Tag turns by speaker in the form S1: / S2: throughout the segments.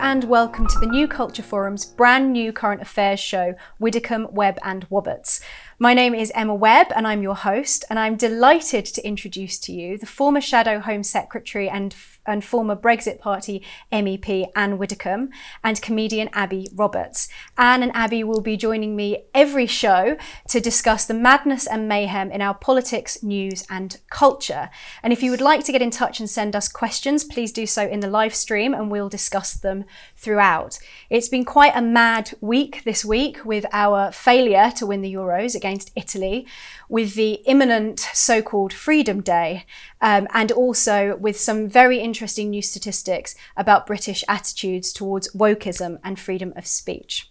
S1: and welcome to the New Culture Forum's brand new current affairs show, Widdecombe, Webb and Wobberts. My name is Emma Webb and I'm your host, and I'm delighted to introduce to you the former Shadow Home Secretary and and former Brexit Party MEP Ann Widdecombe and comedian Abby Roberts. Anne and Abby will be joining me every show to discuss the madness and mayhem in our politics, news, and culture. And if you would like to get in touch and send us questions, please do so in the live stream and we'll discuss them throughout. It's been quite a mad week this week with our failure to win the Euros against Italy, with the imminent so called Freedom Day, um, and also with some very interesting new statistics about British attitudes towards wokeism and freedom of speech.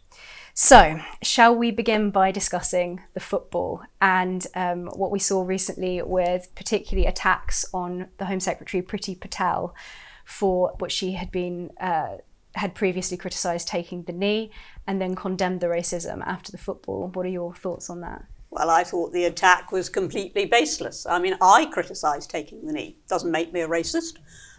S1: So, shall we begin by discussing the football and um, what we saw recently with particularly attacks on the Home Secretary Priti Patel for what she had been uh, had previously criticised taking the knee and then condemned the racism after the football. What are your thoughts on that?
S2: Well, I thought the attack was completely baseless. I mean, I criticise taking the knee. Doesn't make me a racist.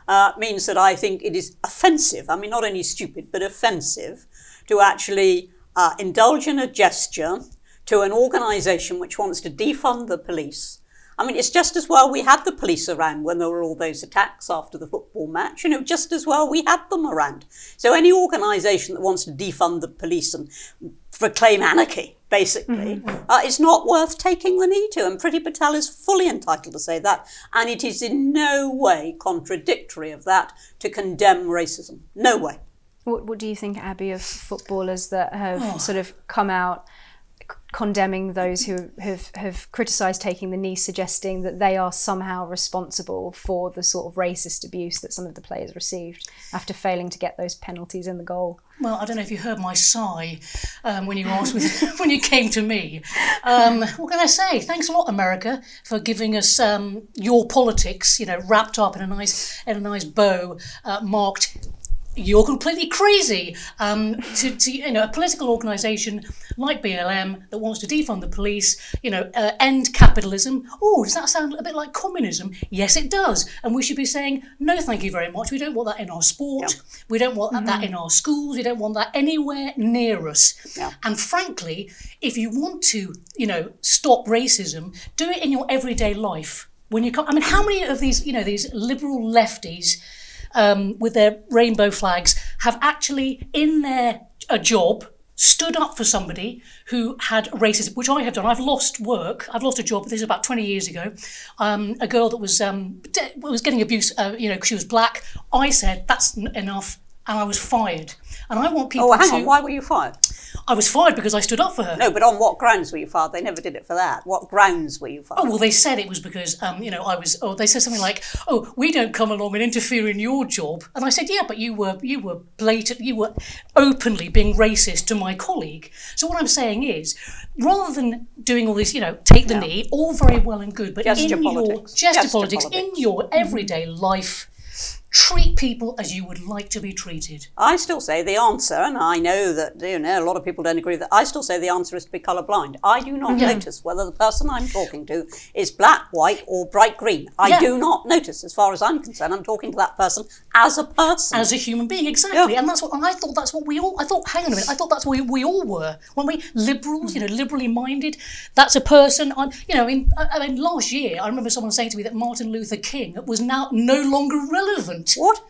S2: Uh, means that I think it is offensive. I mean, not only stupid, but offensive to actually uh, indulge in a gesture to an organisation which wants to defund the police I mean, it's just as well we had the police around when there were all those attacks after the football match. You know, just as well we had them around. So any organisation that wants to defund the police and proclaim anarchy, basically, mm-hmm. uh, is not worth taking the knee to. And Priti Patel is fully entitled to say that. And it is in no way contradictory of that to condemn racism. No way.
S1: What, what do you think, Abby, of footballers that have oh. sort of come out condemning those who have, have criticised taking the knee, suggesting that they are somehow responsible for the sort of racist abuse that some of the players received after failing to get those penalties in the goal.
S3: Well, I don't know if you heard my sigh um, when you asked when you came to me. Um, what can I say? Thanks a lot, America, for giving us um, your politics, you know, wrapped up in a nice in a nice bow, uh, marked you're completely crazy. Um, to, to, you know, a political organisation like BLM that wants to defund the police, you know, uh, end capitalism. Oh, does that sound a bit like communism? Yes, it does. And we should be saying, no, thank you very much. We don't want that in our sport. We don't want mm-hmm. that in our schools. We don't want that anywhere near us. And frankly, if you want to, you know, stop racism, do it in your everyday life. When you come, I mean, how many of these, you know, these liberal lefties um, with their rainbow flags have actually in their a job stood up for somebody who had racism, which I have done. I've lost work. I've lost a job. This is about 20 years ago. Um, a girl that was um, was getting abuse. Uh, you know, she was black. I said that's enough, and I was fired. And I want people.
S2: To Oh, hang
S3: to,
S2: on. Why were you fired?
S3: I was fired because I stood up for her.
S2: No, but on what grounds were you fired? They never did it for that. What grounds were you fired?
S3: Oh well, they said it was because um, you know I was. Oh, they said something like, "Oh, we don't come along and interfere in your job." And I said, "Yeah, but you were you were blatant. You were openly being racist to my colleague." So what I'm saying is, rather than doing all this, you know, take the yeah. knee, all very well and good, but
S2: gesture
S3: in
S2: politics.
S3: your gesture, politics, politics, in your everyday life treat people as you would like to be treated?
S2: I still say the answer, and I know that you know a lot of people don't agree with that. I still say the answer is to be colourblind. I do not yeah. notice whether the person I'm talking to is black, white, or bright green. I yeah. do not notice, as far as I'm concerned. I'm talking to that person as a person,
S3: as a human being, exactly. Yeah. And that's what I thought. That's what we all. I thought. Hang on a minute. I thought that's what we, we all were when we liberals, you know, liberally minded. That's a person. I'm, you know, in I mean, last year I remember someone saying to me that Martin Luther King was now no longer relevant
S2: what?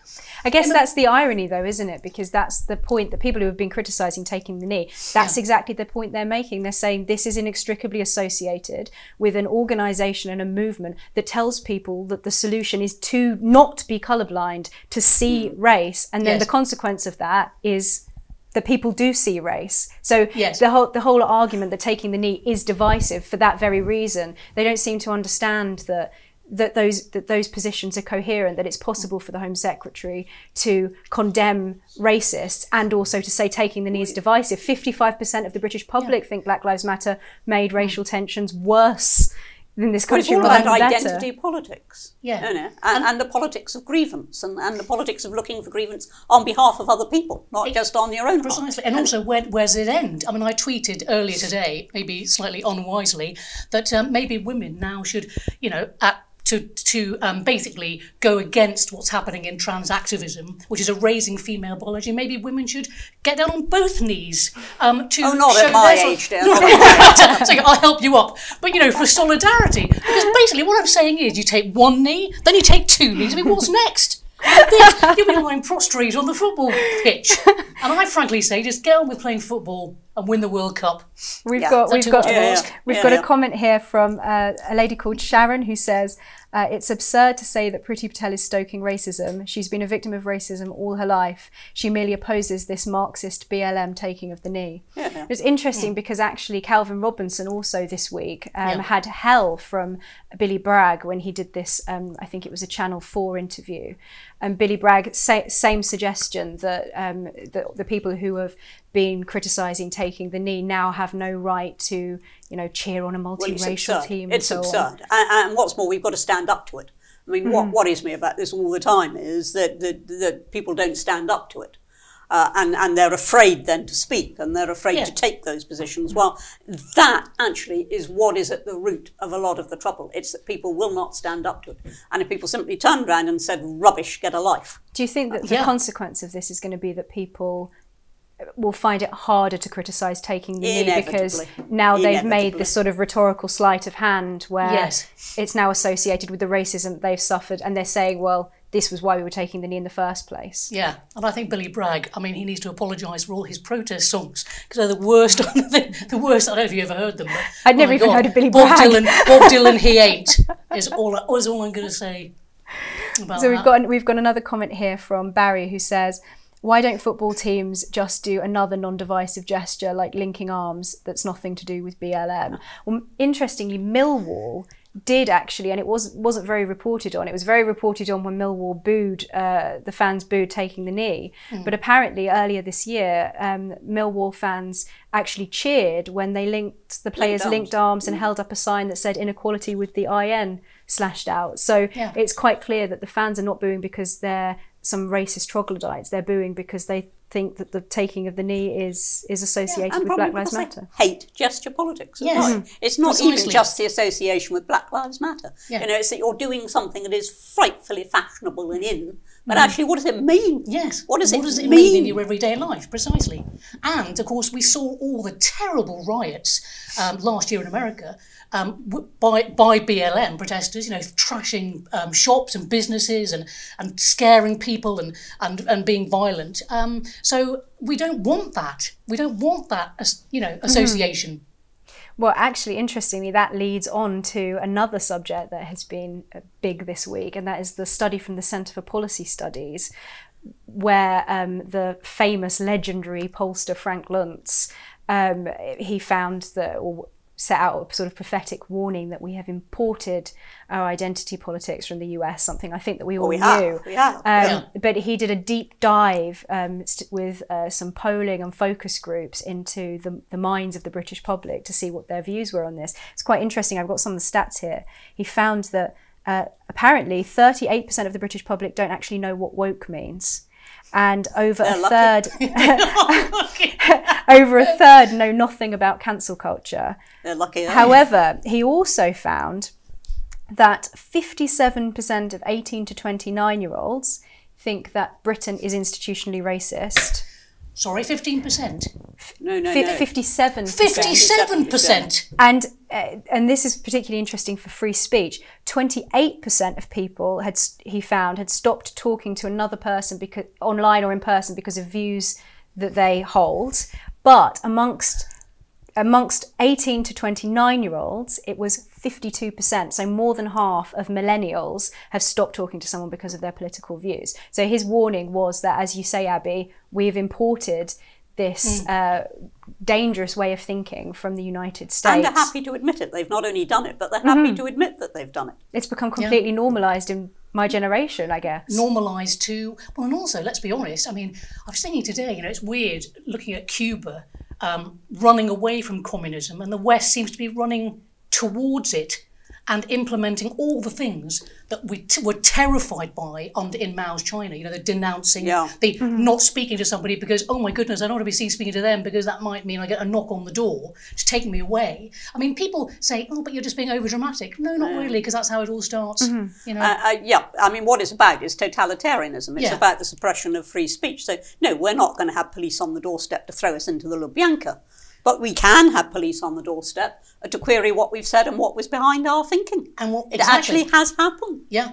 S1: I guess that's the irony, though, isn't it? Because that's the point that people who have been criticising taking the knee, that's yeah. exactly the point they're making. They're saying this is inextricably associated with an organisation and a movement that tells people that the solution is to not be colourblind, to see mm. race. And then yes. the consequence of that is that people do see race. So yes. the whole the whole argument that taking the knee is divisive for that very reason. They don't seem to understand that that those that those positions are coherent, that it's possible for the Home Secretary to condemn racists and also to say taking the knee is divisive. Fifty-five percent of the British public yeah. think Black Lives Matter made racial tensions worse in this country
S2: well,
S1: it's all
S2: about identity politics. Yeah. You know, and, and, the politics of grievance and, and the politics of looking for grievance on behalf of other people, not it, just on your own.
S3: Precisely. And, and also, where, where's it end? I mean, I tweeted earlier today, maybe slightly unwisely, that um, maybe women now should, you know, at to to um, basically go against what's happening in trans activism, which is erasing female biology. Maybe women should get down on both knees um, to
S2: Oh, not
S3: show
S2: at my age, dear.
S3: No,
S2: not at my
S3: so I'll help you up. But you know, for solidarity, because basically what I'm saying is, you take one knee, then you take two knees. I mean, what's next? Then You'll be lying prostrate on the football pitch. And I frankly say, just get on with playing football and win the World Cup.
S1: We've
S2: Yeah.
S1: got we've got
S2: Yeah, yeah.
S1: we've
S2: Yeah,
S1: got
S2: yeah.
S1: a comment here from uh, a lady called Sharon who says uh, it's absurd to say that Priti Patel is stoking racism. She's been a victim of racism all her life. She merely opposes this Marxist BLM taking of the knee.
S2: Yeah, yeah.
S1: It's interesting because actually Calvin Robinson also this week um,
S3: Yeah.
S1: had hell from Billy Bragg when he did this. Um, I think it was a Channel Four interview, and Billy Bragg sa- same suggestion that um, the, the people who have been criticising taking the knee now have no right to you know cheer on a
S2: Well,
S1: multiracial
S2: absurd.
S1: team.
S2: It's
S1: so
S2: absurd. And, and what's more, we've got to stand up to it. I mean,
S1: Mm-hmm.
S2: what worries me about this all the time is that, that, that people don't stand up to it. Uh, and, and they're afraid then to speak and they're afraid
S3: Yeah.
S2: to take those positions. Well, that actually is what is at the root of a lot of the trouble. It's that people will not stand up to it. And if people simply turned around and said, rubbish, get a life.
S1: Do you think that the
S3: Yeah.
S1: consequence of this is going to be that people will find it harder to criticise taking the knee because now they've made this sort of rhetorical sleight of hand where
S3: Yes.
S1: it's now associated with the racism that they've suffered and they're saying, well, this was why we were taking the knee in the first place.
S3: Yeah, and I think Billy Bragg. I mean, he needs to apologise for all his protest songs because they're the worst. the worst. I don't know if you ever heard them. But,
S1: I'd never
S3: oh
S1: even
S3: God.
S1: heard of Billy
S3: Bob
S1: Bragg.
S3: Dylan. Bob Dylan. He ain't. Is all. Is all I'm going to say. About
S1: So we've
S3: that.
S1: got we've got another comment here from Barry who says, "Why don't football teams just do another non-divisive gesture like linking arms that's nothing to do with BLM?" Well, interestingly, Millwall did actually, and it was wasn't very reported on. It was very reported on when Millwall booed uh, the fans booed taking the knee, but apparently earlier this year, um, Millwall fans actually cheered when they linked the players
S2: arms.
S1: linked arms and held up a sign that said inequality with the IN slashed out. So
S3: Yeah.
S1: it's quite clear that the fans are not booing because they're some racist troglodytes. They're booing because they think that the taking of the knee is is associated
S2: and
S1: with Black Lives
S2: because they
S1: Matter.
S2: hate gesture politics. as
S3: Yes.
S2: well. It's not even just the association with Black Lives Matter.
S3: Yeah.
S2: You know, it's that you're doing something that is frightfully fashionable and in, but actually, what does it mean?
S3: Yes.
S2: What does it
S3: mean?
S2: mean?
S3: in your everyday life? Precisely. And of course, we saw all the terrible riots um, last year in America um, by by BLM protesters. You know, trashing um, shops and businesses and and scaring people and and and being violent. Um, so we don't want that. We don't want that. As, you know, association.
S1: Well, actually, interestingly, that leads on to another subject that has been uh, big this week, and that is the study from the Centre for Policy Studies, where um, the famous, legendary pollster Frank Luntz, um, he found that, or set out a sort of prophetic warning that we have imported our identity politics from the US, something I think that we all
S2: we
S1: knew.
S2: have, we have,
S1: Um,
S3: yeah.
S1: But he did a deep dive um, st- with uh, some polling and focus groups into the, the minds of the British public to see what their views were on this. It's quite interesting. I've got some of the stats here. He found that uh, apparently 38% of the British public don't actually know what woke means. And over a
S2: They're lucky.
S1: third, over a third know nothing about cancel culture.
S2: They're lucky. aren't they?
S1: However, he also found that 57% of 18 to 29 year olds think that Britain is institutionally racist.
S3: Sorry, fifteen percent.
S2: no, no,
S1: Fi-
S2: no.
S1: 57%.
S3: Fifty-seven percent.
S1: And and this is particularly interesting for free speech. Twenty eight percent of people had he found had stopped talking to another person because online or in person because of views that they hold. But amongst amongst 18 to 29 year olds, it was 52%. So more than half of millennials have stopped talking to someone because of their political views. So his warning was that, as you say, Abby, we've imported this uh, dangerous way of thinking from the United States.
S2: and they're happy to admit it. They've not only done it, but they're happy to admit that they've done it.
S1: It's become completely normalized in my generation, I guess.
S3: normalised to well and also let's be honest i mean i was thinking today you know it's weird looking at cuba um, running away from communism and the west seems to be running towards it and implementing all the things that we t- were terrified by under in Mao's China. You know, the denouncing,
S2: Yeah.
S3: the not speaking to somebody because oh my goodness, I don't want to be seen speaking to them because that might mean I get a knock on the door to take me away. I mean, people say, oh, but you're just being over dramatic. No, not really, because that's how it all starts. You know,
S2: Uh, uh, yeah, I mean, what it's about is totalitarianism. It's
S3: Yeah.
S2: about the suppression of free speech. So, no, we're not going to have police on the doorstep to throw us into the Lubyanka. But we can have police on the doorstep to query what we've said and what was behind our thinking.
S3: And what-
S2: it actually has happened.
S3: Yeah.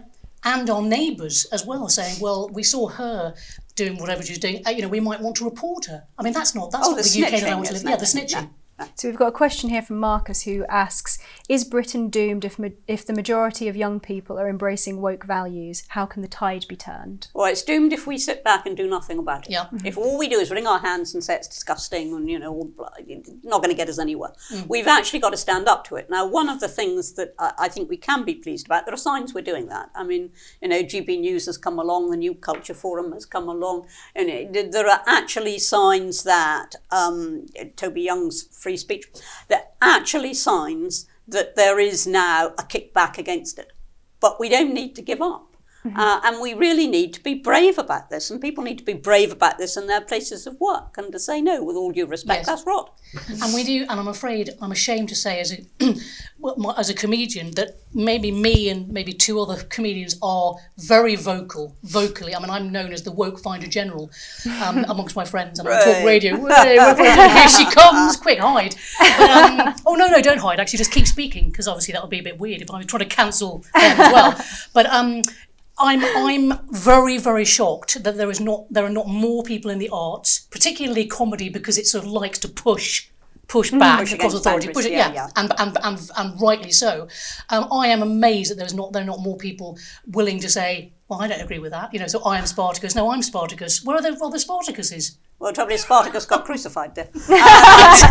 S3: And our neighbours as well saying, well, we saw her doing whatever she's doing. Uh, you know, we might want to report her. I mean, that's not that's
S2: Oh,
S3: not
S2: the
S3: the, UK that I want to live. Yeah, the snitching.
S1: So we've got a question here from Marcus who asks: Is Britain doomed if ma- if the majority of young people are embracing woke values? How can the tide be turned?
S2: Well, it's doomed if we sit back and do nothing about it.
S3: Yeah.
S2: If all we do is wring our hands and say it's disgusting and, you know, all blah, it's not going to get us anywhere. We've actually got to stand up to it. Now, one of the things that I, I think we can be pleased about, there are signs we're doing that. I mean, you know, GB News has come along, the New Culture Forum has come along, and it, there are actually signs that um, Toby Young's free speech that actually signs that there is now a kickback against it. But we don't need to give up. Uh, and we really need to be brave about this. And people need to be brave about this in their places of work and to say, no, with all due respect,
S3: Yes.
S2: that's rot.
S3: And we do, and I'm afraid, I'm ashamed to say, as a as a comedian, that maybe me and maybe two other comedians are very vocal, vocally. I mean, I'm known as the woke finder general um, amongst my friends, and I talk
S2: Right.
S3: radio. "Hey, woke Here she comes! Quick, hide! But, um, oh no, no, don't hide. Actually, just keep speaking because obviously that would be a bit weird if I was trying to cancel them as well. But um, I'm I'm very very shocked that there is not there are not more people in the arts, particularly comedy, because it sort of likes to push push back
S2: Push
S3: across authority, push it,
S2: yeah,
S3: yeah. And, and and and rightly so. Um, I am amazed that there's not there are not more people willing to say, well, I don't agree with that. You know, so I am Spartacus. No, I'm Spartacus. Where are the other Spartacuses?
S2: Well, the trouble is, Spartacus got crucified there. and I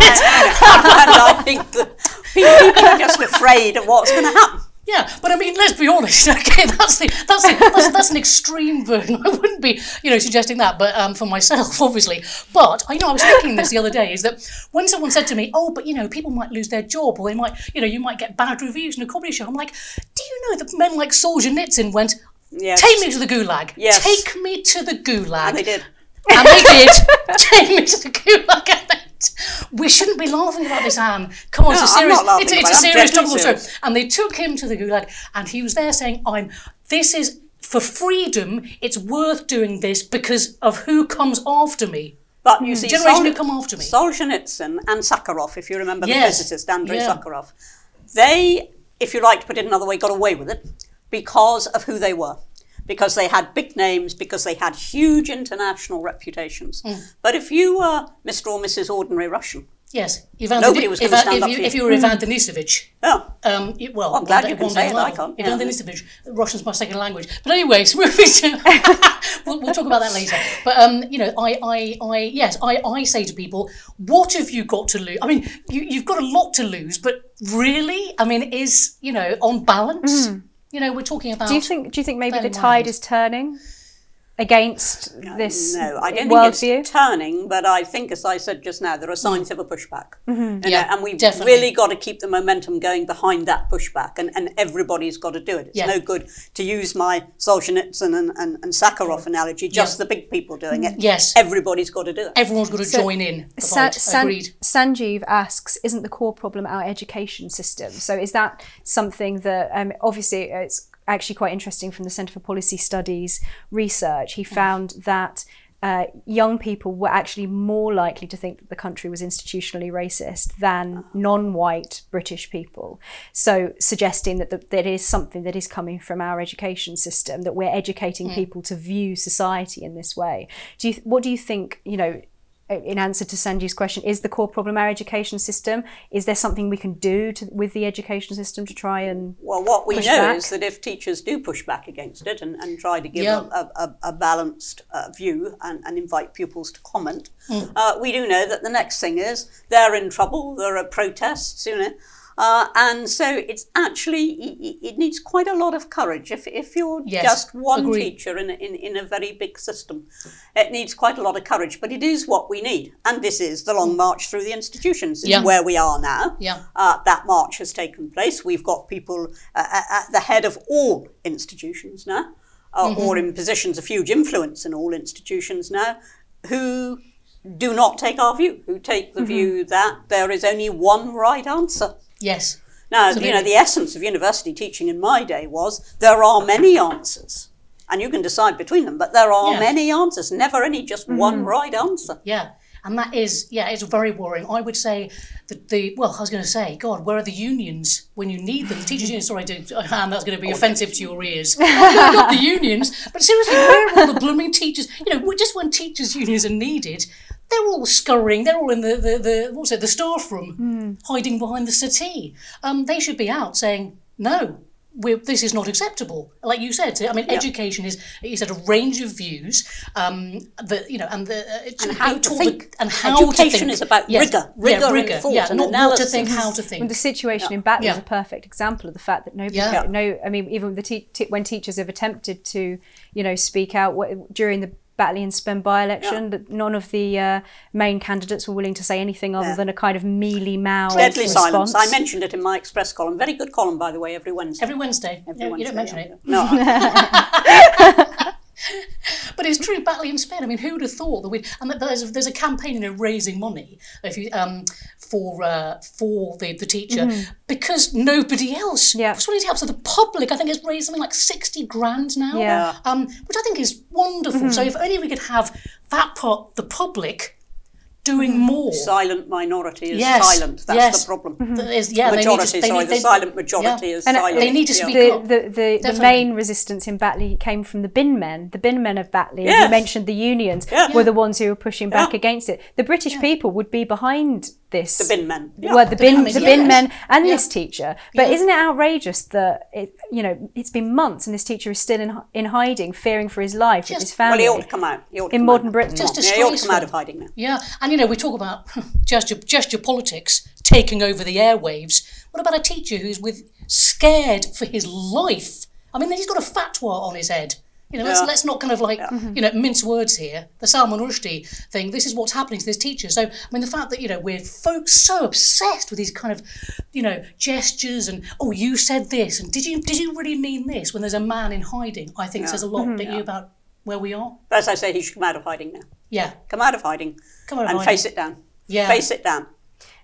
S2: think that people are just afraid of what's going to happen.
S3: Yeah, but I mean, let's be honest. Okay, that's the that's the, that's, that's an extreme version. I wouldn't be, you know, suggesting that, but um, for myself, obviously. But I know I was thinking this the other day is that when someone said to me, "Oh, but you know, people might lose their job, or they might, you know, you might get bad reviews in a comedy show," I'm like, "Do you know that men like Solzhenitsyn went?"
S2: Yes.
S3: Take me to the gulag.
S2: Yes.
S3: Take me to the gulag.
S2: And they did.
S3: And they did. Take me to the gulag. We shouldn't be laughing about this, Anne. Come on,
S2: No,
S3: it's a serious, it's, it's a serious topical
S2: serious.
S3: And they took him to the gulag, and he was there saying, "I'm. This is for freedom. It's worth doing this because of who comes after me.
S2: But you mm. see,
S3: Generation
S2: Sol-
S3: who come after me.
S2: Solzhenitsyn and Sakharov, if you remember
S3: Yes.
S2: the physicist Andrei
S3: Yeah.
S2: Sakharov, they, if you like to put it another way, got away with it because of who they were. Because they had big names, because they had huge international reputations.
S3: Hmm.
S2: But if you were Mr. or Mrs. Ordinary Russian,
S3: Yes, Ivan.
S2: Nobody
S3: Deni-
S2: was gonna stand
S3: if
S2: up
S3: you,
S2: for you.
S3: if you were Ivan Denisovich,
S2: oh,
S3: Um, it- well,
S2: I'm glad
S3: one
S2: you
S3: day-
S2: can
S3: one
S2: say
S3: day
S2: it,
S3: as
S2: I
S3: well.
S2: can't,
S3: Ivan
S2: yeah.
S3: Denisovich, Russian's my second language. But anyways, moving to, we'll, we'll talk about that later. But um, you know, I, I, I, yes, I, I say to people, what have you got to lose? I mean, you, you've got a lot to lose, but really, I mean, is you know, on balance, you know, we're talking about.
S1: Do you think? Do you think maybe the tide is turning against uh, this
S2: no, I don't
S1: worldview?
S2: think it's turning, but I think, as I said just now, there are signs mm. of a pushback. Mm-hmm. You know,
S3: Yeah,
S2: and we've
S3: definitely.
S2: really got to keep the momentum going behind that pushback, and, and everybody's got to do it. It's
S3: Yeah.
S2: no good to use my Solzhenitsyn and, and, and Sakharov analogy, just
S3: Yeah.
S2: the big people doing it. Mm-hmm.
S3: Yes.
S2: Everybody's got to do it.
S3: Everyone's got to join in.
S1: Sa- San-
S3: Agreed.
S1: Sanjeev asks, isn't the core problem our education system? So is that something that um, obviously uh, it's actually quite interesting from the Centre for Policy Studies research. He found that. Uh, young people were actually more likely to think that the country was institutionally racist than non-white British people. So, suggesting that the, that is something that is coming from our education system, that we're educating people to view society in this way. Do you? What do you think? You know, in answer to Sanji's question, is the core problem our education system? Is there something we can do to, with the education system to try and
S2: Well, what we
S1: push
S2: know
S1: back?
S2: is that if teachers do push back against it and, and try to give
S3: Yeah.
S2: a, a, a balanced uh, view and, and invite pupils to comment,
S3: Mm.
S2: uh, we do know that the next thing is they're in trouble, there are protests, you know. Uh, and so it's actually, it, needs quite a lot of courage. If, if you're
S3: Yes,
S2: just one
S3: agreed.
S2: teacher in a, in, in a very big system, it needs quite a lot of courage. But it is what we need. And this is the long march through the institutions.
S3: Yeah.
S2: where we are now.
S3: Yeah.
S2: Uh, that march has taken place. We've got people uh, at at the head of all institutions now, uh,
S3: Mm-hmm.
S2: or in positions of huge influence in all institutions now, who do not take our view, who take
S3: Mm-hmm.
S2: the view that there is only one right answer.
S3: Yes.
S2: Now, you know, the essence of university teaching in my day was there are many answers. And you can decide between them, but there are
S3: Yeah.
S2: many answers, never any just mm-hmm. one right answer.
S3: Yeah. And that is, yeah, it's very worrying. I would say that the, well, I was going to say, God, where are the unions when you need them? The teachers' unions, sorry, do, and that's going to be oh, offensive to your ears. Oh, no, not the unions, but seriously, where are all the blooming teachers? You know, just when teachers' unions are needed, they're all scurrying. They're all in the, the, the what's it, the staff room, hiding behind the settee. Um, they should be out saying, no, we're, this is not acceptable. Like you said, I mean, education is, you said, a range of views. Um, the, you know, and the uh,
S2: And how to think.
S3: the- and how to
S2: Education
S3: think.
S2: is about
S3: Yes.
S2: rigour,
S3: yeah,
S2: rigour and thought
S3: yeah,
S2: and
S3: not what to think, how to
S1: And
S3: think.
S1: the situation in Batley is a perfect example of the fact that nobody,
S3: Yeah.
S1: no, I mean, even the te- te- when teachers have attempted to, you know, speak out wh- during the Batley and Spen by-election, that none of the uh, main candidates were willing to say anything other
S2: Yeah.
S1: than a kind of mealy mouthed
S2: Deadly
S1: response.
S2: silence. I mentioned it in my Express column. Very good column, by the way, every Wednesday.
S3: Every Wednesday.
S2: Every
S3: No, you don't mention
S2: Wednesday,
S3: it.
S2: No,
S3: But it's true, Batley in Spain. I mean, who'd have thought that we? And that there's, there's a campaign, you know, raising money if you um for uh, for the the teacher because nobody else
S1: Mm-hmm. Yeah.
S3: was willing to help. So the public, I think, has raised something like sixty grand now.
S1: Yeah. Mm-hmm.
S3: Um, which I think is wonderful. So if only we could have that part, the public, doing more.
S2: silent minority is
S3: Yes,
S2: silent. That's
S3: yes.
S2: the problem.
S3: That is- yeah, they need to-
S2: Majority,
S3: they
S2: sorry,
S3: need-
S2: the silent majority
S3: yeah.
S2: is
S1: And, uh,
S2: silent.
S3: They need to
S2: Yeah.
S3: speak
S1: the,
S3: up.
S1: the, the, the
S3: Definitely.
S1: main resistance in Batley came from the bin men. The bin men of Batley, and
S2: Yes.
S1: you mentioned the unions,
S2: Yeah.
S1: were the ones who were pushing back
S2: Yeah.
S1: against it. The British people would be behind this.
S2: The bin men. Yeah.
S1: Well, the bin,
S3: bin
S1: the
S3: men,
S1: bin
S3: yes.
S1: men and
S3: Yeah.
S1: this teacher. But
S3: Yeah.
S1: isn't it outrageous that it, you know, it's been months and this teacher is still in in hiding, fearing for his life with
S3: Just-
S1: his
S2: well,
S1: family
S2: he ought to come out. He ought to
S1: in
S2: come
S1: modern
S2: out.
S1: Britain?
S3: Just
S2: Yeah, he ought to come out of hiding now.
S3: Yeah, and you know, we talk about gesture, gesture politics taking over the airwaves. What about a teacher who's with scared for his life? I mean, he's got a fatwa on his head. You know, let's, let's not kind of like, you know, mince words here. The Salman Rushdie thing, this is what's happening to this teacher. So, I mean, the fact that, you know, we're folks so obsessed with these kind of, you know, gestures and, oh, you said this, and did you did you really mean this when there's a man in hiding, I think says a lot, don't you, about where we are?
S2: But as I say, he should come out of hiding now.
S3: Yeah.
S2: Come out of hiding
S3: Come out of
S2: and
S3: hiding.
S2: face it down.
S3: Yeah.
S2: Face it down.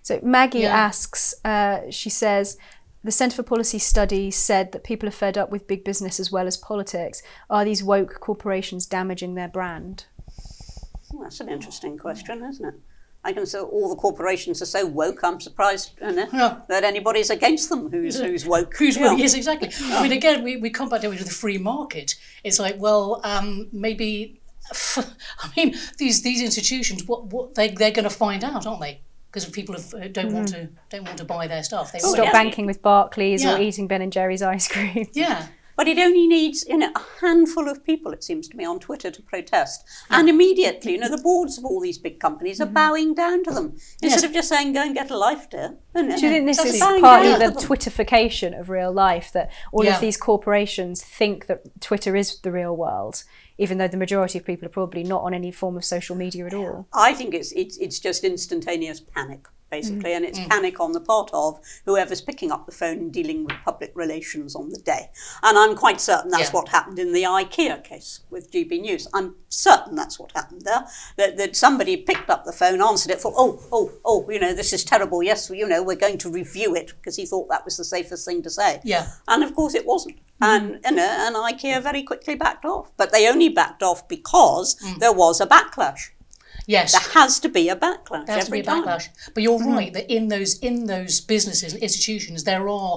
S1: So Maggie
S3: Yeah.
S1: asks, uh, she says, the Centre for Policy Studies said that people are fed up with big business as well as politics. Are these woke corporations damaging their brand?
S2: Well, that's an interesting question, isn't it? I can say all the corporations are so woke. I'm surprised you know,
S3: Yeah.
S2: that anybody's against them. Who's who's woke?
S3: Who's
S2: Yeah.
S3: yes, exactly. I mean, again, we, we come back to the free market. It's like, well, um, maybe. I mean, these these institutions, what what they they're going to find out, aren't they? Because people have, uh, don't want to don't want to buy their stuff. They
S1: Stop
S3: want
S2: yeah.
S1: banking with Barclays
S3: Yeah.
S1: or eating Ben and Jerry's ice cream.
S3: yeah,
S2: But it only needs you know, a handful of people, it seems to me, on Twitter to protest. And immediately, you know, the boards of all these big companies are bowing down to them. Instead of just saying, go and get a life, dear.
S1: Do you think this
S3: Exactly.
S1: is partly the
S2: to.
S1: Twitterification of real life? That all
S3: Yeah.
S1: of these corporations think that Twitter is the real world, even though the majority of people are probably not on any form of social media at all.
S2: I think it's, it's, it's just instantaneous panic, basically, mm. and it's mm. panic on the part of whoever's picking up the phone and dealing with public relations on the day. And I'm quite certain that's
S3: Yeah.
S2: what happened in the IKEA case with GB News. I'm certain that's what happened there. That, that somebody picked up the phone, answered it, thought, oh, oh, oh, you know, this is terrible. Yes, you know, we're going to review it because he thought that was the safest thing to say.
S3: Yeah.
S2: And of course it wasn't. Mm. And, you know, and IKEA very quickly backed off. But they only backed off because there was a backlash.
S3: Yes.
S2: There has to be a backlash
S3: There has to be
S2: every
S3: a
S2: time.
S3: backlash. But you're right that in those in those businesses and institutions, there are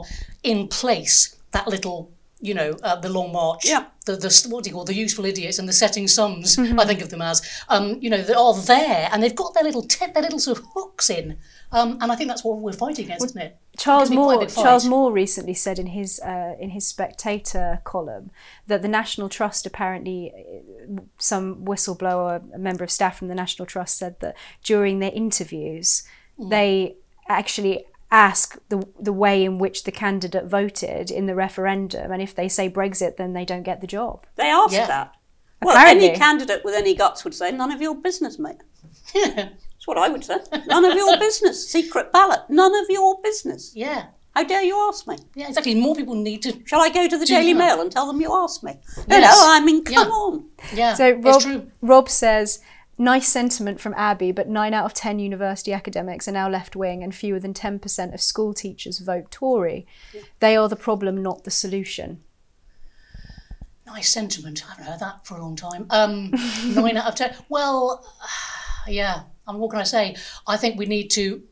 S3: in place that little, you know, uh, the long march,
S2: Yeah.
S3: the the what do you call the useful idiots and the setting suns. I think of them as, um, you know, they are there and they've got their little te- their little sort of hooks in, um, and I think that's what we're fighting against, isn't it?
S1: Charles
S3: It can be quite a
S1: Moore. Charles Moore recently said in his uh, in his Spectator column that the National Trust apparently uh, some whistleblower, a member of staff from the National Trust, said that during their interviews
S3: Mm.
S1: they actually ask the the way in which the candidate voted in the referendum, and if they say Brexit, then they don't get the job.
S2: They asked
S3: Yeah.
S2: that. Well, any candidate with any guts would say, none of your business, mate.
S3: Yeah.
S2: That's what I would say. None of your business. Secret ballot. None of your business.
S3: Yeah.
S2: How dare you ask me?
S3: Yeah, exactly. More people need to.
S2: Shall I go to the Daily
S3: that.
S2: Mail and tell them you asked me? No,
S3: Yes.
S2: no, I mean, come
S3: Yeah.
S2: on.
S3: Yeah,
S1: So Rob,
S3: it's true.
S1: Rob says, nice sentiment from Abby, but nine out of ten university academics are now left wing, and fewer than ten percent of school teachers vote Tory. They are the problem, not the solution.
S3: Nice sentiment. I haven't heard that for a long time. Um, nine out of ten. Well, yeah. I mean, what can I say? I think we need to.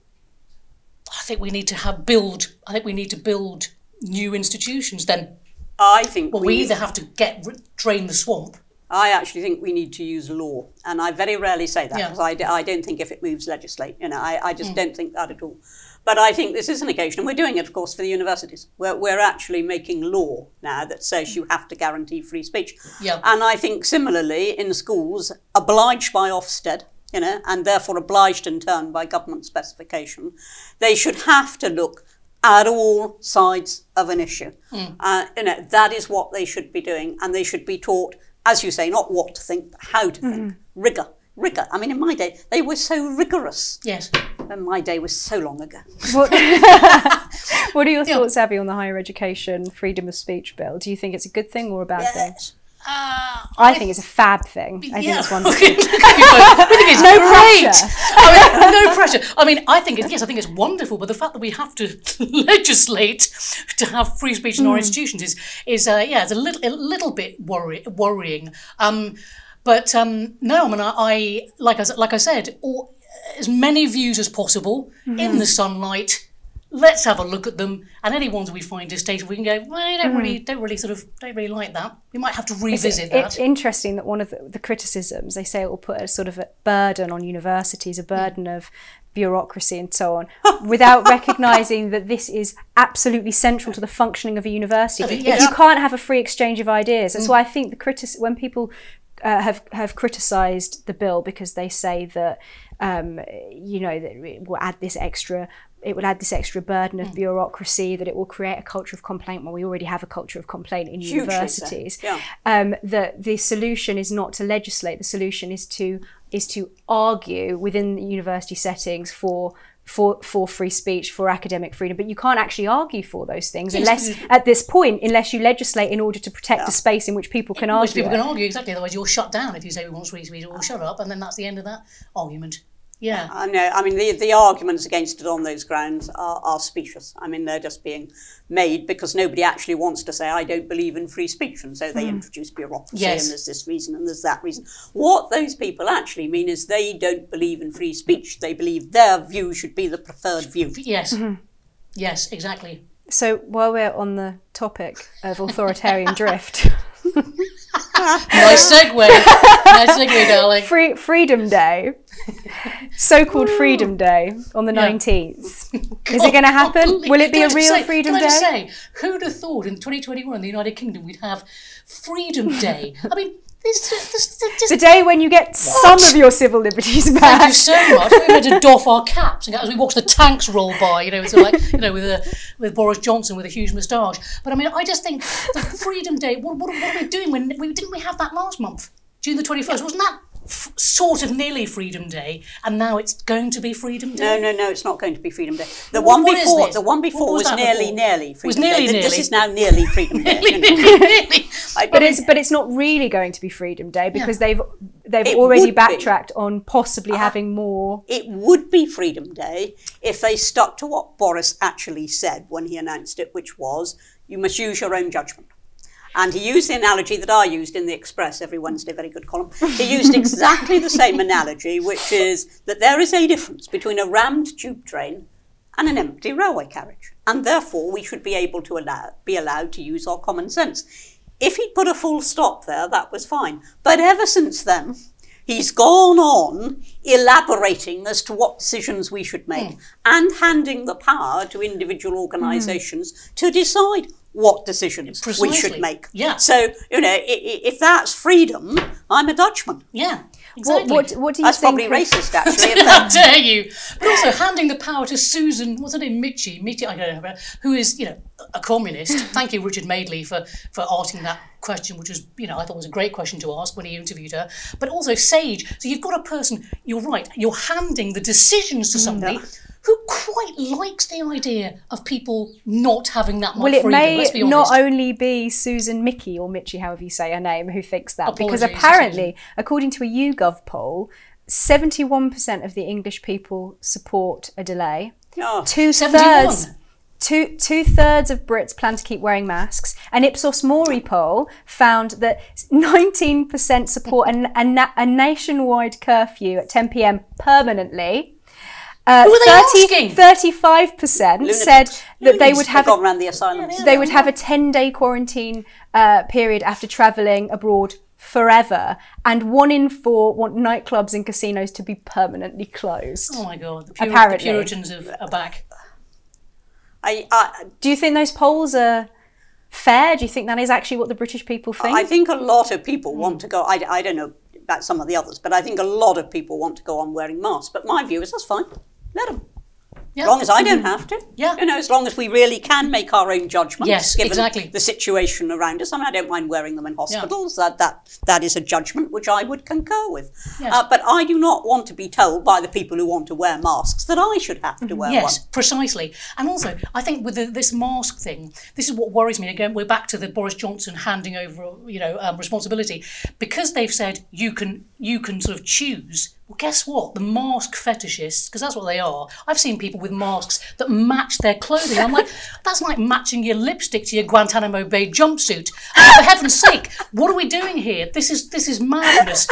S3: I think we need to have build. I think we need to build new institutions. Then,
S2: I think
S3: well,
S2: we,
S3: we either have to get drain the swamp.
S2: I actually think we need to use law, and I very rarely say that
S3: Yeah.
S2: because I don't think if it moves, legislate. You know, I, I just mm. don't think that at all. But I think this is an occasion, and we're doing it, of course, for the universities. We're, we're actually making law now that says you have to guarantee free speech.
S3: Yeah.
S2: And I think similarly in schools, obliged by Ofsted, you know, and therefore obliged in turn by government specification, they should have to look at all sides of an issue. Uh, you know, that is what they should be doing, and they should be taught, as you say, not what to think, but how to think. Rigor, rigor. I mean, in my day, they were so rigorous.
S3: Yes.
S2: And my day was so long ago.
S1: What, what are your thoughts, Abby, on the higher education freedom of speech bill? Do you think it's a good thing or a bad thing?
S3: Uh,
S1: I think it's a fab thing. I think
S3: yeah.
S1: it's wonderful.
S3: Okay, look at you both. We think it's
S1: No
S3: great.
S1: pressure.
S3: I mean, no pressure. I mean, I think it's, yes, I think it's wonderful, but the fact that we have to legislate to have free speech in our institutions is, is uh, yeah, it's a little, a little bit worry, worrying. Um, but um, no, I mean, I, I like I like I said, all, as many views as possible in the sunlight. Let's have a look at them, and any ones we find distasteful, we can go. Well, I don't really, don't really sort of, don't really like that. We might have to revisit that.
S1: It's interesting that one of the, the criticisms they say it will put a sort of a burden on universities, a burden of bureaucracy and so on, without recognising that this is absolutely central to the functioning of a university.
S3: think,
S1: If you can't have a free exchange of ideas, that's why I think the critic when people uh, have have criticised the bill because they say that um, you know that it will add this extra. It will add this extra burden of bureaucracy that it will create a culture of complaint. Well, we already have a culture of complaint in
S2: Hugely so,
S1: universities
S2: yeah.
S1: um, that the solution is not to legislate. The solution is to is to argue within the university settings for for for free speech, for academic freedom. But you can't actually argue for those things unless at this point, unless you legislate in order to protect the space in which people can
S3: Which
S1: argue.
S3: people
S1: it.
S3: can argue exactly. Otherwise, you're shut down if you say we want free speech. Or shut up, and then that's the end of that argument. Yeah.
S2: I know. I mean, the, the arguments against it on those grounds are, are specious. I mean, they're just being made because nobody actually wants to say, I don't believe in free speech. And so they hmm. introduce bureaucracy
S3: Yes.
S2: and there's this reason and there's that reason. What those people actually mean is they don't believe in free speech. They believe their view should be the preferred view.
S3: Yes. Mm-hmm. Yes. Exactly.
S1: So while we're on the topic of authoritarian drift,
S3: Nice segue. nice segue, darling.
S1: Free, Freedom Day, so-called Freedom Day on the nineteenth. Is it going to happen? Will it be a real
S3: say-
S1: Freedom
S3: Can I just
S1: Day?
S3: say, who'd have thought in 2021 in the United Kingdom we'd have Freedom Day? I mean,
S1: The day when you get some of your civil liberties back.
S3: Thank
S1: back.
S3: you so much. We had to doff our caps and as we watched the tanks roll by, you know, it's like you know, with a, with Boris Johnson with a huge moustache. But I mean, I just think the Freedom Day. What, what, what are we doing when we didn't we have that last month, June the twenty first? Wasn't that f- sort of nearly Freedom Day? And now it's going to be Freedom Day.
S2: No, no, no, it's not going to be Freedom Day. The
S3: What-
S2: one
S3: what is
S2: before,
S3: this?
S2: the one
S3: What
S2: before
S3: was
S2: was, nearly,
S3: before?
S2: nearly Freedom
S3: Was nearly,
S2: Day. Th- This is now nearly Freedom Day. you know. I-
S1: But it's but it's not really going to be Freedom Day because they've they've
S2: It
S1: already
S2: would be.
S1: backtracked on possibly uh, having more.
S2: it would be Freedom Day if they stuck to what Boris actually said when he announced it, which was you must use your own judgment. And he used the analogy that I used in the Express every Wednesday, very good column. He used exactly the same analogy, which is that there is a difference between a rammed tube train and an empty railway carriage. And therefore, we should be able to allow, be allowed to use our common sense. If he'd put a full stop there, that was fine. But ever since then, he's gone on elaborating as to what decisions we should make hmm. and handing the power to individual hmm. organisations to decide what decisions we should make.
S3: Yeah.
S2: So, you know, if that's freedom, I'm a Dutchman.
S3: Yeah. Exactly.
S1: What, what, what do you
S2: That's
S1: think?
S2: probably
S1: of-
S2: racist, actually. if
S3: How
S2: that-
S3: dare you? But also handing the power to Susan, what's her name, Michie, Michie, I don't know, who is, you know, a communist. Thank you, Richard Madeley, for, for asking that question, which was, you know, I thought was a great question to ask when he interviewed her. But also Sage. So you've got a person, you're right, you're handing the decisions to mm, somebody who quite likes the idea of people not having that much
S1: Well, it
S3: freedom.
S1: may
S3: let's be
S1: not only be Susan Mickey or Mitchie, however you say her name, who thinks that. because
S3: Apologies,
S1: apparently, according to a YouGov poll, 71% of the English people support a delay.
S2: Oh,
S1: Two thirds. Two, two thirds of Brits plan to keep wearing masks. An Ipsos Mori poll found that 19% support a, a, na- a nationwide curfew at 10 pm permanently. Uh,
S3: Who are they asking?
S1: 35% said that they would have
S2: gone
S1: a,
S2: around the asylums.
S1: they would have a 10 day quarantine uh, period after travelling abroad forever. And one in four want nightclubs and casinos to be permanently closed.
S3: Oh my God, the, Puri- the
S1: Apparently.
S3: Puritans have, are back.
S2: I, I,
S1: Do you think those polls are fair? Do you think that is actually what the British people think?
S2: I think a lot of people want to go. I, I don't know about some of the others, but I think a lot of people want to go on wearing masks. But my view is that's fine. Let them.
S3: Yeah.
S2: As long as I don't have to.
S3: Yeah.
S2: You know, as long as we really can make our own judgments,
S3: Yes,
S2: given
S3: exactly.
S2: the situation around us. I mean, I don't mind wearing them in hospitals. That that that is a judgment which I would concur with.
S3: Yes.
S2: Uh, but I do not want to be told by the people who want to wear masks that I should have to wear
S3: Yes,
S2: one.
S3: precisely. And also, I think with the, this mask thing, this is what worries me. Again, we're back to the Boris Johnson handing over, you know, um, responsibility because they've said you can you can sort of choose. Well, guess what? The mask fetishists, because that's what they are. I've seen people with masks that match their clothing. I'm like, that's like matching your lipstick to your Guantanamo Bay jumpsuit. Oh, for heaven's sake, what are we doing here? This is this is madness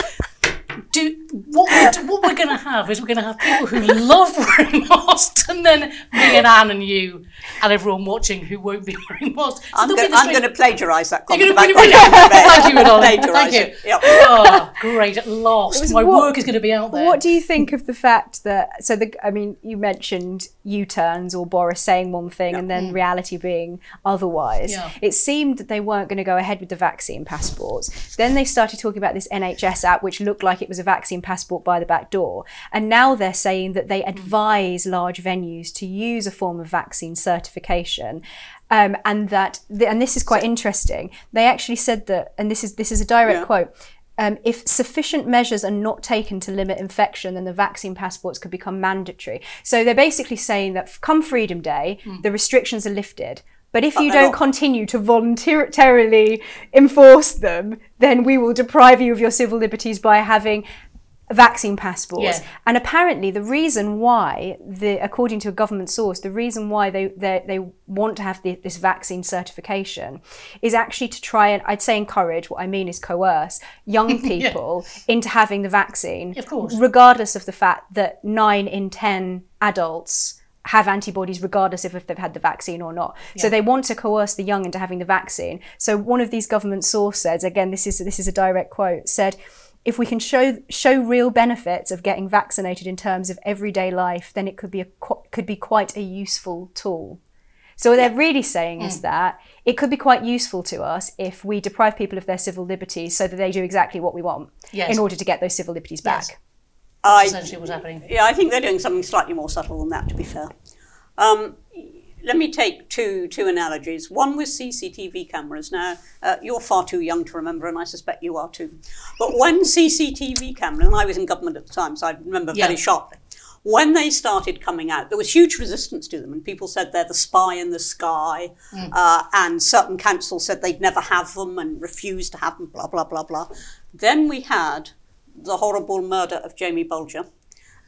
S3: do what we're, what we're going to have is we're going to have people who love wearing masks, and then me and Anne and you and everyone watching who won't be wearing masks. So
S2: I'm,
S3: there'll
S2: go-
S3: be this
S2: I'm
S3: thing-
S2: going to plagiarise that
S3: You're
S2: comment
S3: gonna-
S2: about
S3: you're gonna-
S2: Guantanamo Bay.
S3: Thank you, darling. Thank you.
S2: Yep.
S3: Oh, great! At last, my
S1: what-
S3: work is going to be out there.
S1: What do you think of the fact that so the I mean you mentioned U-turns or Boris saying one thing and then mm. reality being otherwise.
S3: Yeah.
S1: It seemed that they weren't going to go ahead with the vaccine passports. Then they started talking about this NHS app which looked like it was a vaccine passport by the back door. And now they're saying that they advise large venues to use a form of vaccine certification. Um, and that, and this is quite interesting. They actually said that, and this is this is a direct
S2: Yeah.
S1: quote. Um, if sufficient measures are not taken to limit infection, then the vaccine passports could become mandatory. So they're basically saying that come Freedom Day, the restrictions are lifted. But if you don't
S2: not.
S1: continue to voluntarily enforce them, then we will deprive you of your civil liberties by having vaccine passports.
S3: Yeah.
S1: And apparently, the reason why, the according to a government source, the reason why they they, they want to have the, this vaccine certification is actually to try and I'd say encourage. What I mean is coerce young people into having the vaccine,
S3: Of course.
S1: regardless of the fact that nine in ten adults have antibodies regardless of if they've had the vaccine or not. So they want to coerce the young into having the vaccine. So one of these government sources again, this is this is a direct quote, said if we can show show real benefits of getting vaccinated in terms of everyday life, then it could be a qu- could be quite a useful tool. So what they're really saying
S3: Mm.
S1: is that it could be quite useful to us if we deprive people of their civil liberties so that they do exactly what we want
S3: Yes.
S1: in order to get those civil liberties back.
S3: Yes.
S2: I,
S3: essentially what's happening?
S2: Yeah, I think they're doing something slightly more subtle than that, to be fair. Um, let me take two two analogies. One with CCTV cameras. Now, uh, you're far too young to remember, and I suspect you are too. But when CCTV cameras, and I was in government at the time, so I remember
S3: Yeah.
S2: very sharply, when they started coming out, there was huge resistance to them, and people said they're the spy in the sky, uh, and certain councils said they'd never have them and refused to have them, blah, blah, blah, blah. Then we had the horrible murder of Jamie Bulger,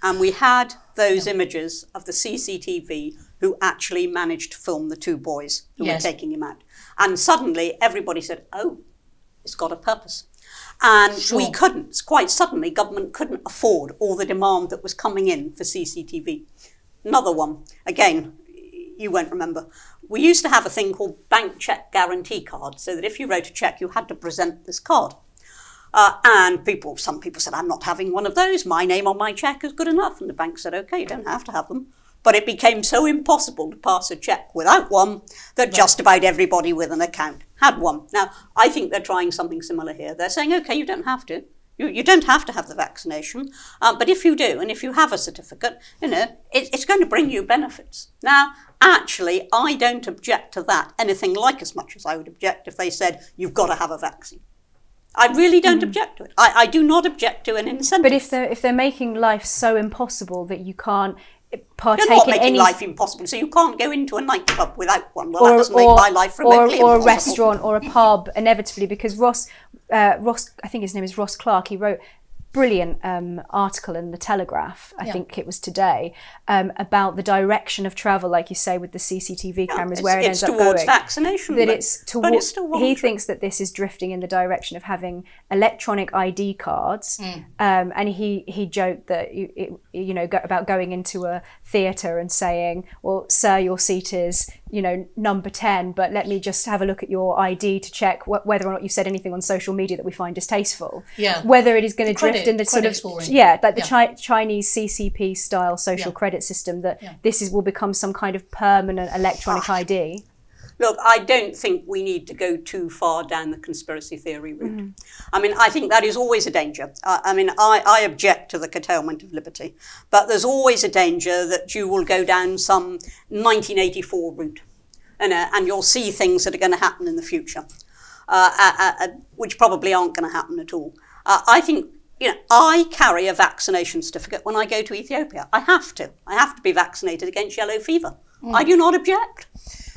S2: and we had those images of the CCTV who actually managed to film the two boys who
S3: Yes.
S2: were taking him out. And suddenly everybody said, oh, it's got a purpose. And we couldn't, quite suddenly, government couldn't afford all the demand that was coming in for CCTV. Another one, again, you won't remember. We used to have a thing called bank check guarantee card, so that if you wrote a check, you had to present this card. Uh, and people, some people said, I'm not having one of those. My name on my check is good enough. And the bank said, okay, you don't have to have them. But it became so impossible to pass a check without one that just about everybody with an account had one. Now, I think they're trying something similar here. They're saying, okay, you don't have to. You, you don't have to have the vaccination, uh, but if you do, and if you have a certificate, you know, it, it's going to bring you benefits. Now, actually, I don't object to that anything like as much as I would object if they said you've got to have a vaccine. I really don't object to it. I, I do not object to an incentive.
S1: But if they're if they're making life so impossible that you can't partake
S2: You're not
S1: in
S2: making
S1: any
S2: life impossible, so you can't go into a nightclub without one. Well,
S1: or,
S2: that doesn't
S1: or,
S2: make my life
S1: or,
S2: remotely
S1: or a
S2: impossible.
S1: restaurant or a pub inevitably because Ross uh, Ross I think his name is Ross Clark he wrote brilliant um, article in the Telegraph I
S3: Yeah.
S1: think it was today um, about the direction of travel like you say with the CCTV cameras
S2: It's,
S1: where it
S2: it's
S1: ends up
S2: towards vaccination,
S1: that
S2: but,
S1: it's
S2: it's still
S1: he thinks that this is drifting in the direction of having electronic ID cards,
S2: Hmm.
S1: um, and he he joked that you, it, you know go, about going into a theatre and saying, "Well, sir, your seat is you know number ten, but let me just have a look at your ID to check wh- whether or not you've said anything on social media that we find distasteful."
S3: Yeah.
S1: whether it is going to drift in the
S3: sort
S1: of
S3: scoring.
S1: yeah, like the
S3: Yeah.
S1: Chi- Chinese CCP style social
S3: Yeah.
S1: credit system that this is will become some kind of permanent electronic. ID.
S2: Look, I don't think we need to go too far down the conspiracy theory route. I mean, I think that is always a danger. I, I mean, I, I object to the curtailment of liberty, but there's always a danger that you will go down some 1984 route and, uh, and you'll see things that are going to happen in the future, uh, uh, uh, uh, which probably aren't going to happen at all. Uh, I think, you know, I carry a vaccination certificate when I go to Ethiopia. I have to. I have to be vaccinated against yellow fever. Mm. I do not object.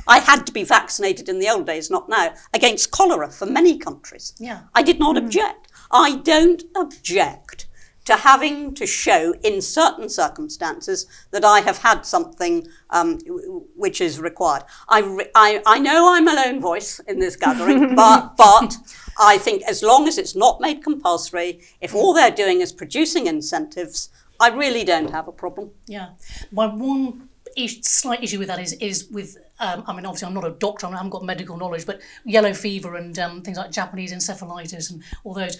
S2: I had to be vaccinated in the old days, not now, against cholera for many countries.
S3: Yeah.
S2: I did not mm. object. I don't object to having to show in certain circumstances that I have had something um, which is required. I, re- I, I know I'm a lone voice in this gathering, but, but I think as long as it's not made compulsory, if mm. all they're doing is producing incentives, I really don't have a problem.
S3: Yeah. My one slight issue with that is is with um, I mean obviously I'm not a doctor I haven't got medical knowledge but yellow fever and um, things like Japanese encephalitis and all those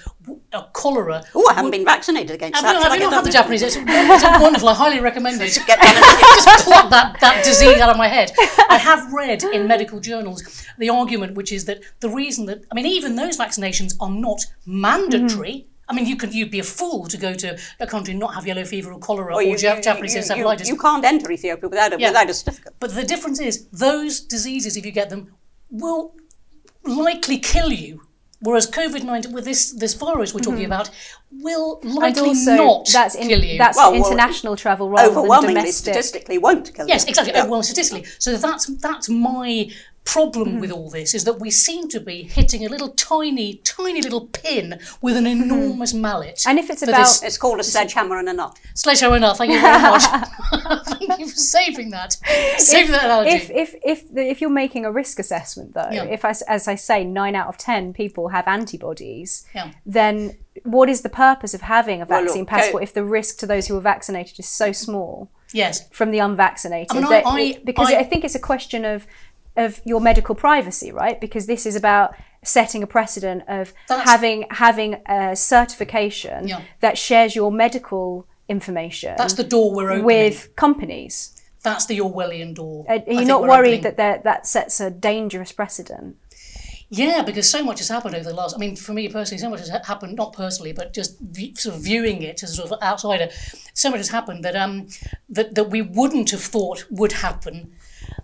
S3: uh, cholera.
S2: Oh, I haven't been vaccinated against
S3: Have
S2: that.
S3: you, have
S2: I
S3: you not had the? Japanese? It's, it's wonderful. I highly recommend it.
S2: Get that
S3: just pluck that, that disease out of my head. I have read in medical journals the argument, which is that the reason that I mean, even those vaccinations are not mandatory. I mean, you could you'd be a fool to go to a country and not have yellow fever or cholera oh, or,
S2: you,
S3: Ja-
S2: you-
S3: Japanese
S2: you- you-
S3: encephalitis.
S2: You, can't enter Ethiopia without a,
S3: Yeah.
S2: without a certificate.
S3: But the difference is those diseases, if you get them, will likely kill you. Whereas COVID nineteen, with this this virus we're talking mm-hmm. about, will likely
S1: also,
S3: not
S1: that's in,
S3: kill you.
S1: that's
S2: Well, well,
S1: international travel rather than
S2: Overwhelmingly,
S1: domestic.
S2: statistically, won't kill you.
S3: Yes,
S2: you.
S3: exactly.
S2: Yeah.
S3: Well, statistically. So that's that's my problem mm-hmm. with all this is that we seem to be hitting a little tiny, tiny little pin with an mm-hmm. enormous mallet.
S1: And if it's about-
S3: this
S2: It's called a sledgehammer and a nut.
S3: sledgehammer and a nut. thank you very much. thank you for saving that. Saving that analogy.
S1: if if if the, if you're making a risk assessment though,
S3: Yeah.
S1: if as, as I say, nine out of ten people have antibodies,
S3: Yeah.
S1: then what is the purpose of having a
S2: Well, look,
S1: vaccine
S2: co-
S1: passport if the risk to those who are vaccinated is so small
S3: yes.
S1: from the unvaccinated?
S3: I mean,
S1: that
S3: I-
S1: because
S3: I-
S1: I think it's a question of of your medical privacy, right? Because this is about setting a precedent of
S3: That's-
S1: having having a certification
S3: Yeah.
S1: that shares your medical information
S3: That's the door we're opening.
S1: with companies.
S3: That's the Orwellian door.
S1: Are
S3: I
S1: you not worried
S3: opening.
S1: that that sets a dangerous precedent?
S3: Yeah, because so much has happened over the last. I mean, for me personally, so much has happened. Not personally, but just sort of viewing it as a sort of outsider. So much has happened that um that that we wouldn't have thought would happen.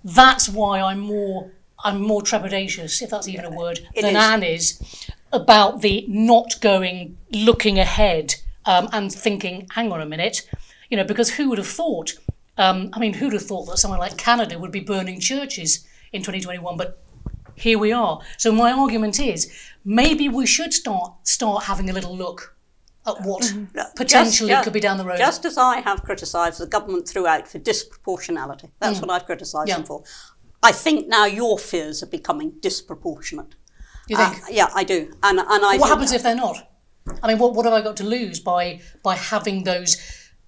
S3: That's why I'm more I'm more trepidatious, if that's even a word, than
S2: is.
S3: Ann is about the not going, looking ahead, um, and thinking, hang on a minute, you know, because who would have thought? Um, I mean, who'd have thought that somewhere like Canada would be burning churches in 2021? But here we are. So my argument is maybe we should start start having a little look at what potentially
S2: Just-
S3: could be down the road.
S2: Just as I have criticised the government throughout for disproportionality, that's what I've criticised
S3: Mm. Yeah.
S2: them for. I think now your fears are becoming disproportionate.
S3: you
S2: Uh,
S3: think?
S2: yeah, I do, and and I.
S3: what
S2: think-
S3: happens if they're not? I mean, what, what have I got to lose by by having those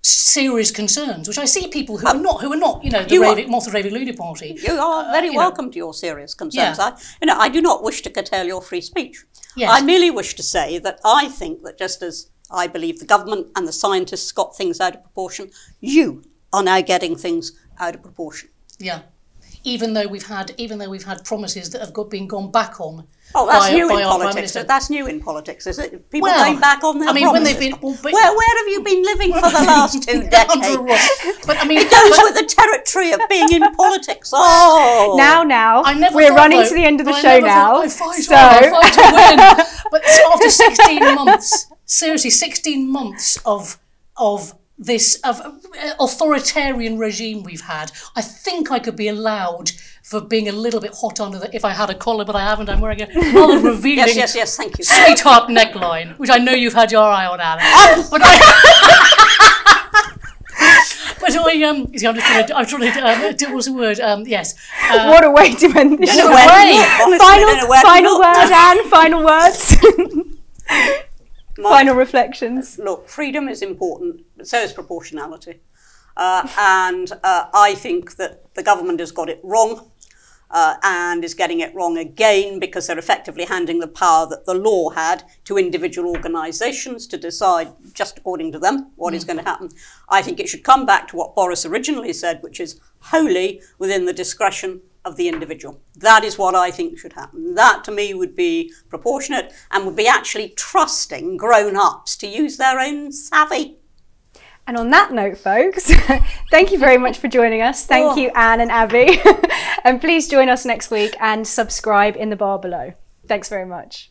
S3: serious concerns? Which I see people who are not who are not, you know, the
S2: you are-
S3: Raving, Monster Raving Loony Party.
S2: You are very
S3: you know.
S2: welcome to your serious concerns.
S3: Yeah.
S2: I, you know, I do not wish to curtail your free speech.
S3: Yes.
S2: I merely wish to say that I think that just as I believe the government and the scientists got things out of proportion, you are now getting things out of proportion.
S3: Yeah. Even though we've had even though we've had promises that have got, been gone back on.
S2: Oh, that's
S3: by-
S2: new
S3: by
S2: in politics. That's new in politics, is it? People
S3: Well,
S2: going back on their
S3: I mean, when they've been- well, but-
S2: where, where have you been living for the last two decades?
S3: But I mean,
S2: It goes
S3: but-
S2: with the territory of being in politics. Oh,
S1: Now, now,
S3: I never
S1: we're
S3: thought,
S1: running
S3: though-
S1: to the end of the show
S3: never
S1: now.
S3: Thought,
S1: so,
S3: on, I fight to win. but after 16 months, seriously, 16 months of of this uh, authoritarian regime we've had, I think I could be allowed for being a little bit hot under the. If I had a collar, but I haven't. I'm wearing a rather revealing.
S2: yes, yes, yes. Thank you.
S3: Sweetheart neckline, which I know you've had your eye on, Alan. but I. but I um, see, I'm, just trying to, I'm trying to, um, do- what's the word? Um, yes. Uh,
S1: what a way to end the
S2: Don't
S1: show.
S2: know where to
S3: way.
S2: look, honestly, I don't know
S1: Final,
S2: where
S1: final
S2: look.
S1: word, Ann. Final words.
S2: My-
S1: final reflections.
S2: Look, freedom is important, but so is proportionality. Uh, and uh, I think that the government has got it wrong uh, and is getting it wrong again because they're effectively handing the power that the law had to individual organisations to decide, just according to them, what is going to happen. I think it should come back to what Boris originally said, which is wholly within the discretion of the individual. That is what I think should happen. That to me would be proportionate and would be actually trusting grown ups to use their own savvy.
S1: And on that note, folks, thank you very much for joining us. Thank
S2: Oh.
S1: you, Ann and Abby. and please join us next week and subscribe in the bar below. Thanks very much.